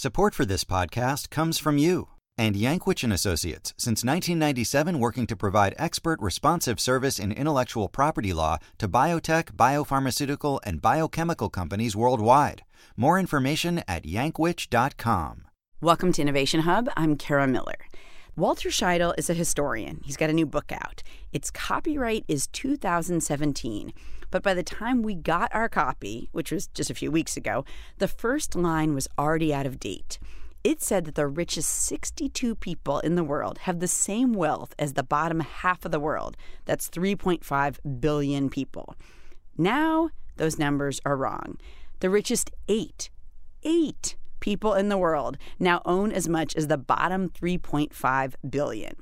Support for this podcast comes from you and Yankwich and Associates, since 1997 working to provide expert responsive service in intellectual property law to biotech, biopharmaceutical, and biochemical companies worldwide. More information at yankwich.com. Welcome to Innovation Hub. I'm Kara Miller. Walter Scheidel is a historian. He's got a new book out. Its copyright is 2017. But by the time we got our copy, which was just a few weeks ago, the first line was already out of date. It said that the richest 62 people in the world have the same wealth as the bottom half of the world. That's 3.5 billion people. Now, those numbers are wrong. The richest eight, eight people in the world now own as much as the bottom 3.5 billion.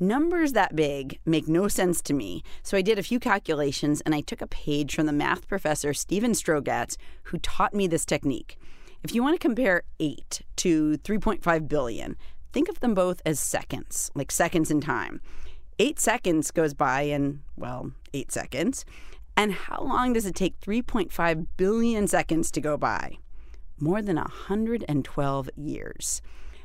Numbers that big make no sense to me, so I did a few calculations and I took a page from the math professor Steven Strogatz, who taught me this technique. If you want to compare 8 to 3.5 billion, think of them both as seconds, like seconds in time. Eight seconds goes by in, well, eight seconds. And how long does it take 3.5 billion seconds to go by? more than 112 years.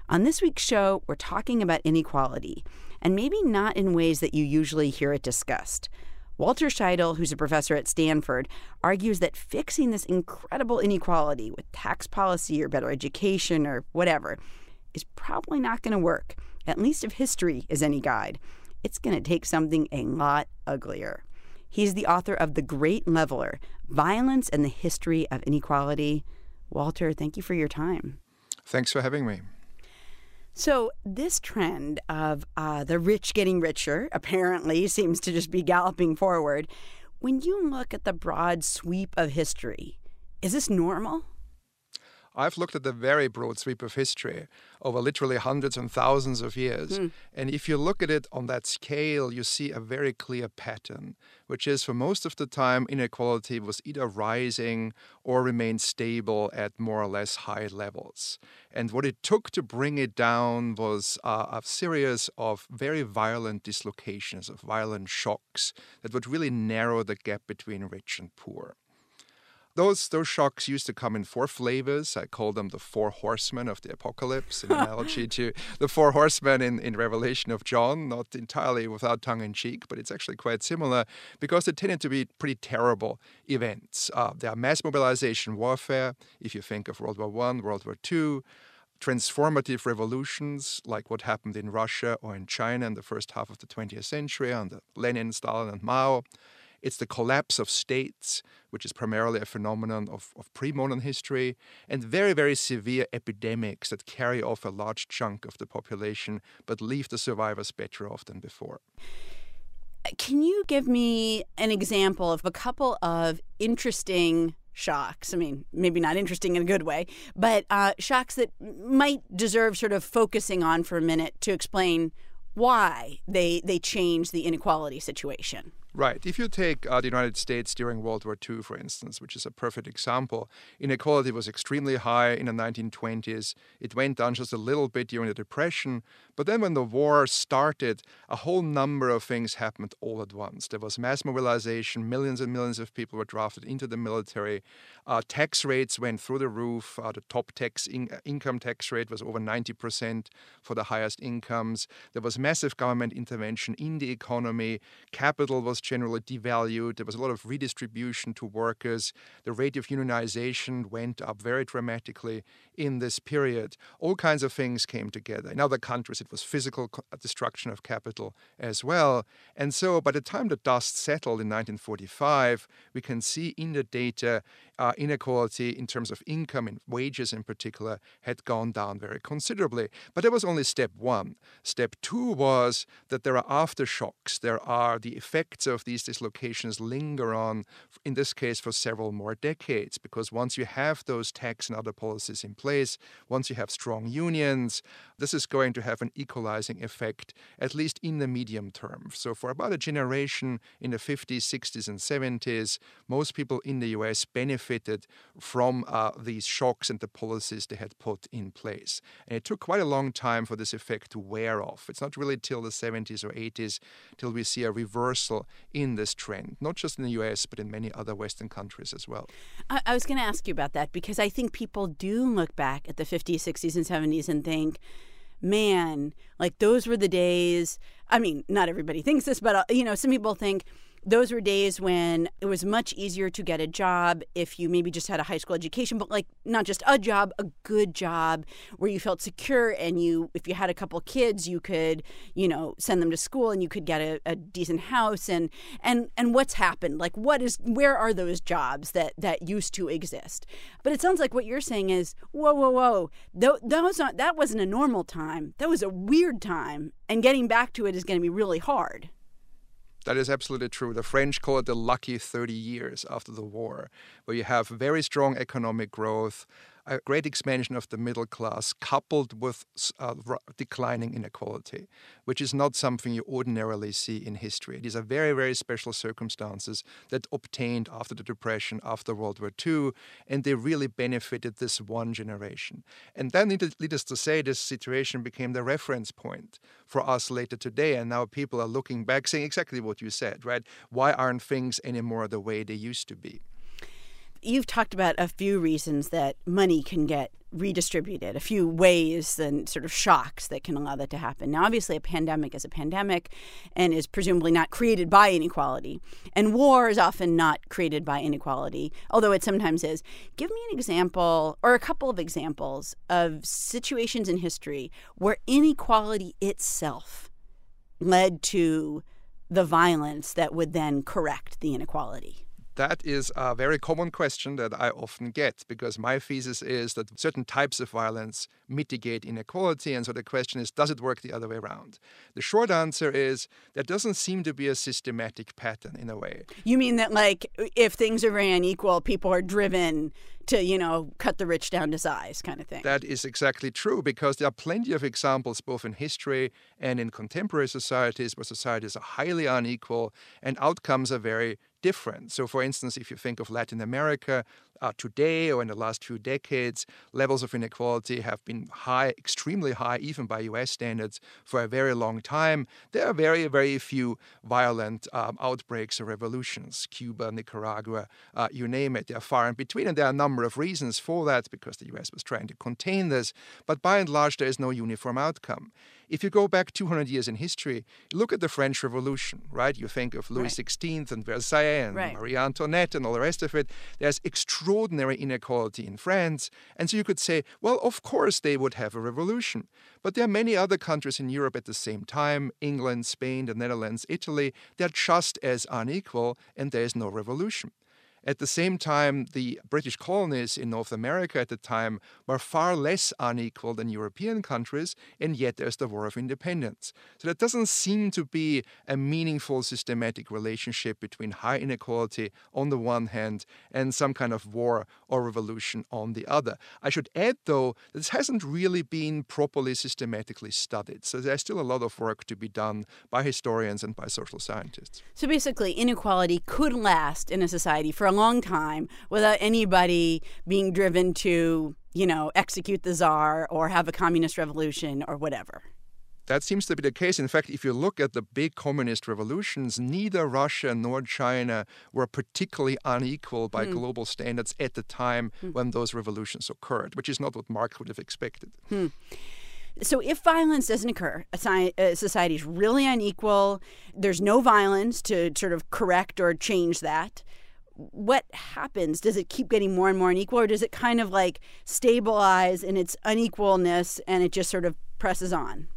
On this week's show, we're talking about inequality, and maybe not in ways that you usually hear it discussed. Walter Scheidel, who's a professor at Stanford, argues that fixing this incredible inequality with tax policy or better education or whatever is probably not going to work, at least if history is any guide. It's going to take something a lot uglier. He's the author of The Great Leveler Violence and the History of Inequality. Walter, thank you for your time. Thanks for having me. So, this trend of uh, the rich getting richer apparently seems to just be galloping forward. When you look at the broad sweep of history, is this normal? I've looked at the very broad sweep of history over literally hundreds and thousands of years. Mm. And if you look at it on that scale, you see a very clear pattern, which is for most of the time, inequality was either rising or remained stable at more or less high levels. And what it took to bring it down was uh, a series of very violent dislocations, of violent shocks that would really narrow the gap between rich and poor. Those those shocks used to come in four flavors. I call them the four horsemen of the apocalypse, in analogy to the four horsemen in, in Revelation of John, not entirely without tongue in cheek, but it's actually quite similar because they tended to be pretty terrible events. Uh, there are mass mobilization warfare, if you think of World War One, World War Two transformative revolutions like what happened in Russia or in China in the first half of the 20th century under Lenin, Stalin, and Mao. It's the collapse of states, which is primarily a phenomenon of, of pre modern history, and very, very severe epidemics that carry off a large chunk of the population but leave the survivors better off than before. Can you give me an example of a couple of interesting shocks. I mean, maybe not interesting in a good way, but uh, shocks that might deserve sort of focusing on for a minute to explain why they they change the inequality situation. Right. If you take uh, the United States during World War II, for instance, which is a perfect example, inequality was extremely high in the 1920s. It went down just a little bit during the Depression. But then when the war started, a whole number of things happened all at once. There was mass mobilization, millions and millions of people were drafted into the military. Uh, tax rates went through the roof. Uh, the top tax in- uh, income tax rate was over 90% for the highest incomes. There was massive government intervention in the economy. Capital was generally devalued. There was a lot of redistribution to workers. The rate of unionization went up very dramatically in this period. All kinds of things came together. In other countries, it was physical uh, destruction of capital as well. And so by the time the dust settled in 1945, we can see in the data uh, inequality in terms of income and wages in particular had gone down very considerably. But that was only step one. Step two was that there are aftershocks. There are the effects of these dislocations linger on, in this case, for several more decades, because once you have those tax and other policies in place, once you have strong unions, this is going to have an equalizing effect, at least in the medium term. So, for about a generation in the 50s, 60s, and 70s, most people in the US benefited from uh, these shocks and the policies they had put in place. And it took quite a long time for this effect to wear off. It's not really till the 70s or 80s till we see a reversal in this trend, not just in the US, but in many other Western countries as well. I, I was going to ask you about that because I think people do look back at the 50s, 60s, and 70s and think, man, like those were the days. I mean, not everybody thinks this, but, uh, you know, some people think, those were days when it was much easier to get a job if you maybe just had a high school education but like not just a job a good job where you felt secure and you if you had a couple kids you could you know send them to school and you could get a, a decent house. And and and what's happened? Like what is where are those jobs that that used to exist? But it sounds like what you're saying is whoa whoa whoa was not that wasn't a normal time. That was a weird time. And getting back to it is going to be really hard that is absolutely true. The French call it the lucky 30 years after the war, where you have very strong economic growth, a great expansion of the middle class coupled with uh, declining inequality, which is not something you ordinarily see in history. These are very, very special circumstances that obtained after the Depression, after World War II, and they really benefited this one generation. And then, needless to say, this situation became the reference point for us later today. And now people are looking back saying exactly what you said, right? Why aren't things anymore the way they used to be? You've talked about a few reasons that money can get redistributed, a few ways and sort of shocks that can allow that to happen. Now, obviously, a pandemic is a pandemic and is presumably not created by inequality. And war is often not created by inequality, although it sometimes is. Give me an example or a couple of examples of situations in history where inequality itself led to the violence that would then correct the inequality. That is a very common question that I often get because my thesis is that certain types of violence mitigate inequality. And so the question is, does it work the other way around? The short answer is there doesn't seem to be a systematic pattern in a way. You mean that, like, if things are very unequal, people are driven to, you know, cut the rich down to size kind of thing? That is exactly true because there are plenty of examples, both in history and in contemporary societies, where societies are highly unequal and outcomes are very different. So, for instance, if you think of Latin America, uh, today or in the last few decades, levels of inequality have been high, extremely high, even by US standards, for a very long time. There are very, very few violent um, outbreaks or revolutions. Cuba, Nicaragua, uh, you name it, they are far in between. And there are a number of reasons for that because the US was trying to contain this. But by and large, there is no uniform outcome. If you go back 200 years in history, look at the French Revolution, right? You think of Louis right. XVI and Versailles and right. Marie Antoinette and all the rest of it. There's extraordinary inequality in France. And so you could say, well, of course they would have a revolution. But there are many other countries in Europe at the same time England, Spain, the Netherlands, Italy. They're just as unequal, and there is no revolution. At the same time, the British colonies in North America at the time were far less unequal than European countries, and yet there's the War of Independence. So there doesn't seem to be a meaningful systematic relationship between high inequality on the one hand and some kind of war or revolution on the other. I should add, though, this hasn't really been properly systematically studied. So there's still a lot of work to be done by historians and by social scientists. So basically, inequality could last in a society for a long time without anybody being driven to, you know, execute the czar or have a communist revolution or whatever. That seems to be the case. In fact, if you look at the big communist revolutions, neither Russia nor China were particularly unequal by mm. global standards at the time mm. when those revolutions occurred, which is not what Marx would have expected. Hmm. So, if violence doesn't occur, a society is really unequal, there's no violence to sort of correct or change that what happens? Does it keep getting more and more unequal, or does it kind of like stabilize in its unequalness and it just sort of presses on?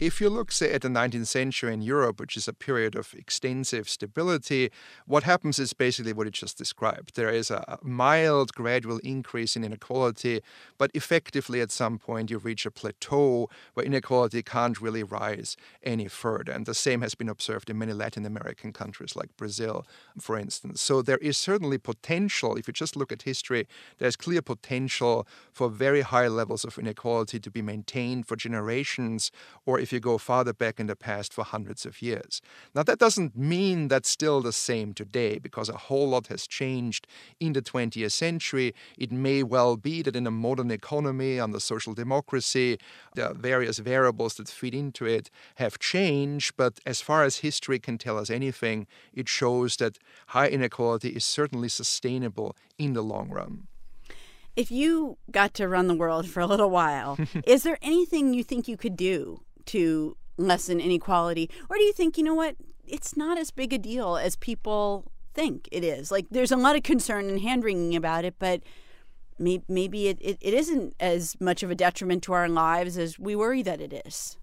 If you look, say, at the 19th century in Europe, which is a period of extensive stability, what happens is basically what you just described. There is a mild, gradual increase in inequality, but effectively at some point you reach a plateau where inequality can't really rise any further. And the same has been observed in many Latin American countries like Brazil, for instance. So there is certainly potential, if you just look at history, there's clear potential for very high levels of inequality to be maintained for generations or if you go farther back in the past for hundreds of years. Now, that doesn't mean that's still the same today because a whole lot has changed in the 20th century. It may well be that in a modern economy, under social democracy, the various variables that feed into it have changed. But as far as history can tell us anything, it shows that high inequality is certainly sustainable in the long run. If you got to run the world for a little while, is there anything you think you could do to lessen inequality? Or do you think, you know what, it's not as big a deal as people think it is? Like, there's a lot of concern and hand wringing about it, but maybe it, it, it isn't as much of a detriment to our lives as we worry that it is.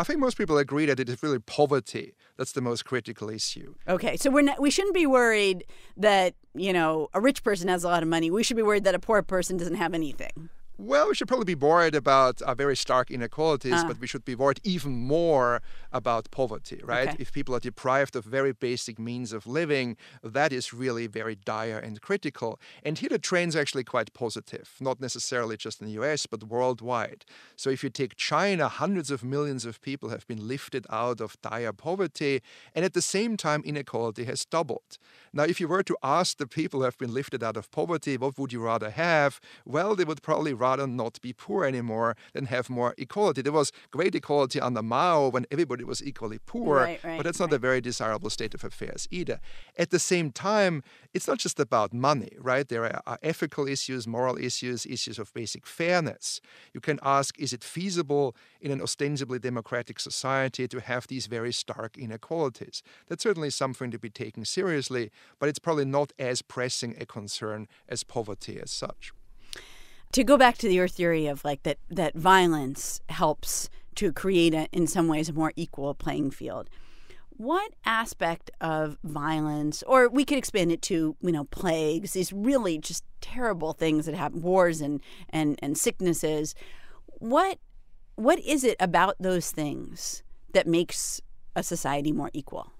I think most people agree that it is really poverty that's the most critical issue. Okay, so we're not, we shouldn't be worried that you know a rich person has a lot of money. We should be worried that a poor person doesn't have anything. Well, we should probably be worried about uh, very stark inequalities, uh. but we should be worried even more about poverty, right? Okay. If people are deprived of very basic means of living, that is really very dire and critical. And here the trend's actually quite positive, not necessarily just in the US, but worldwide. So if you take China, hundreds of millions of people have been lifted out of dire poverty, and at the same time, inequality has doubled. Now, if you were to ask the people who have been lifted out of poverty, what would you rather have? Well, they would probably rather rather not be poor anymore than have more equality. There was great equality under Mao when everybody was equally poor, right, right, but that's not right. a very desirable state of affairs either. At the same time, it's not just about money, right? There are ethical issues, moral issues, issues of basic fairness. You can ask is it feasible in an ostensibly democratic society to have these very stark inequalities? That's certainly something to be taken seriously, but it's probably not as pressing a concern as poverty as such to go back to your theory of like that that violence helps to create a, in some ways a more equal playing field what aspect of violence or we could expand it to you know plagues these really just terrible things that happen wars and and and sicknesses what what is it about those things that makes a society more equal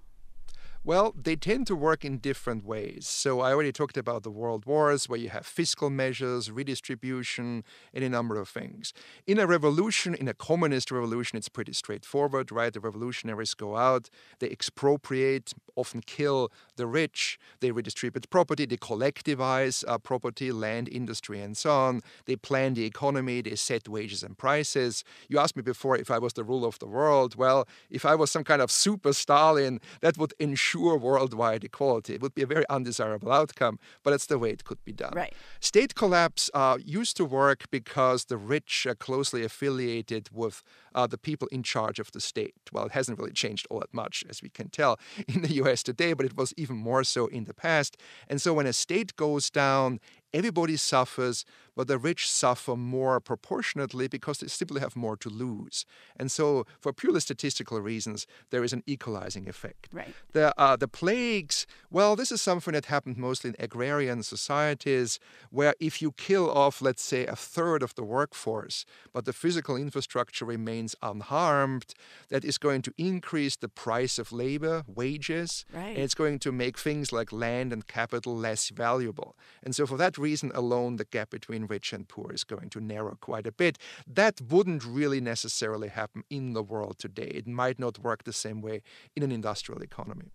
well, they tend to work in different ways. So I already talked about the world wars, where you have fiscal measures, redistribution, and a number of things. In a revolution, in a communist revolution, it's pretty straightforward, right? The revolutionaries go out, they expropriate, often kill the rich, they redistribute property, they collectivize uh, property, land, industry, and so on. They plan the economy, they set wages and prices. You asked me before if I was the ruler of the world. Well, if I was some kind of super Stalin, that would ensure ensure worldwide equality. It would be a very undesirable outcome, but it's the way it could be done. Right. State collapse uh, used to work because the rich are closely affiliated with uh, the people in charge of the state. Well, it hasn't really changed all that much, as we can tell, in the US today, but it was even more so in the past. And so when a state goes down, everybody suffers, but the rich suffer more proportionately because they simply have more to lose. And so, for purely statistical reasons, there is an equalizing effect. Right. The, uh, the plagues, well, this is something that happened mostly in agrarian societies, where if you kill off, let's say, a third of the workforce, but the physical infrastructure remains unharmed, that is going to increase the price of labor, wages, right. and it's going to make things like land and capital less valuable. And so, for that reason alone, the gap between rich and poor is going to narrow quite a bit. That wouldn't really necessarily happen in the world today. It might not work the same way in an industrial economy.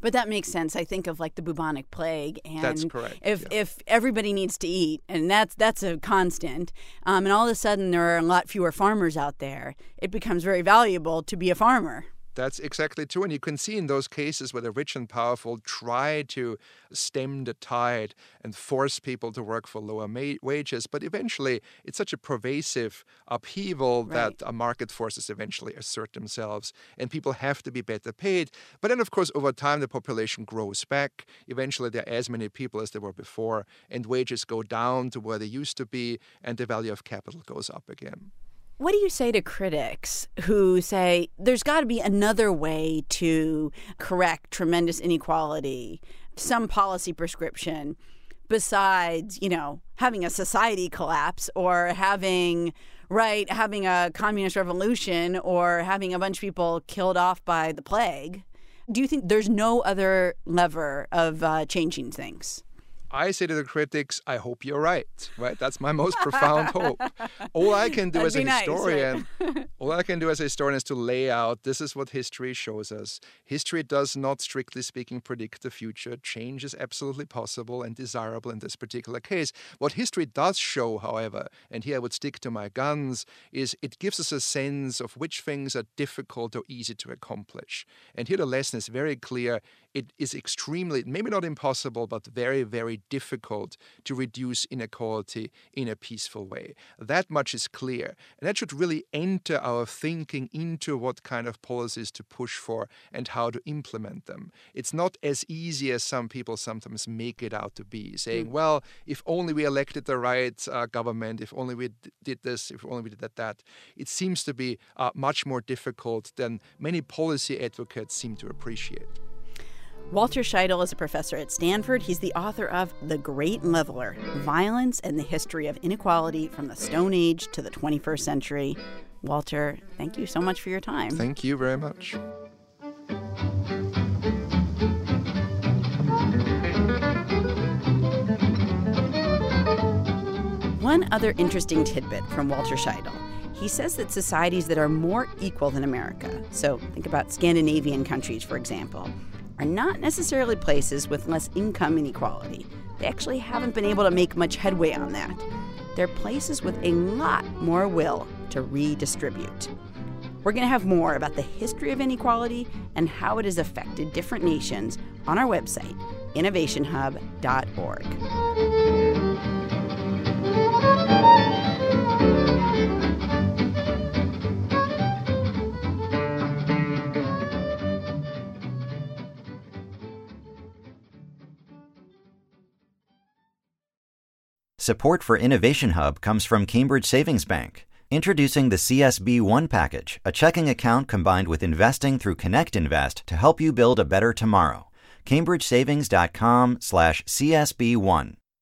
But that makes sense. I think of like the bubonic plague, and that's correct. If yeah. if everybody needs to eat, and that's that's a constant, um, and all of a sudden there are a lot fewer farmers out there, it becomes very valuable to be a farmer. That's exactly true. And you can see in those cases where the rich and powerful try to stem the tide and force people to work for lower ma- wages. But eventually, it's such a pervasive upheaval right. that uh, market forces eventually assert themselves and people have to be better paid. But then, of course, over time, the population grows back. Eventually, there are as many people as there were before, and wages go down to where they used to be, and the value of capital goes up again. What do you say to critics who say there's got to be another way to correct tremendous inequality, some policy prescription besides, you know, having a society collapse or having right, having a communist revolution or having a bunch of people killed off by the plague? Do you think there's no other lever of uh, changing things? I say to the critics, I hope you're right. Right? That's my most profound hope. All I can do That'd as a nice, historian right? All I can do as a historian is to lay out this is what history shows us. History does not, strictly speaking, predict the future. Change is absolutely possible and desirable in this particular case. What history does show, however, and here I would stick to my guns, is it gives us a sense of which things are difficult or easy to accomplish. And here the lesson is very clear. It is extremely, maybe not impossible, but very, very difficult to reduce inequality in a peaceful way. That much is clear. And that should really enter our thinking into what kind of policies to push for and how to implement them. It's not as easy as some people sometimes make it out to be, saying, mm. well, if only we elected the right uh, government, if only we did this, if only we did that, that. It seems to be uh, much more difficult than many policy advocates seem to appreciate. Walter Scheidel is a professor at Stanford. He's the author of The Great Leveler Violence and the History of Inequality from the Stone Age to the 21st Century. Walter, thank you so much for your time. Thank you very much. One other interesting tidbit from Walter Scheidel. He says that societies that are more equal than America, so think about Scandinavian countries, for example, are not necessarily places with less income inequality. They actually haven't been able to make much headway on that. They're places with a lot more will to redistribute. We're going to have more about the history of inequality and how it has affected different nations on our website, innovationhub.org. Support for Innovation Hub comes from Cambridge Savings Bank. Introducing the CSB One package, a checking account combined with investing through Connect Invest to help you build a better tomorrow. CambridgeSavings.com slash CSB1.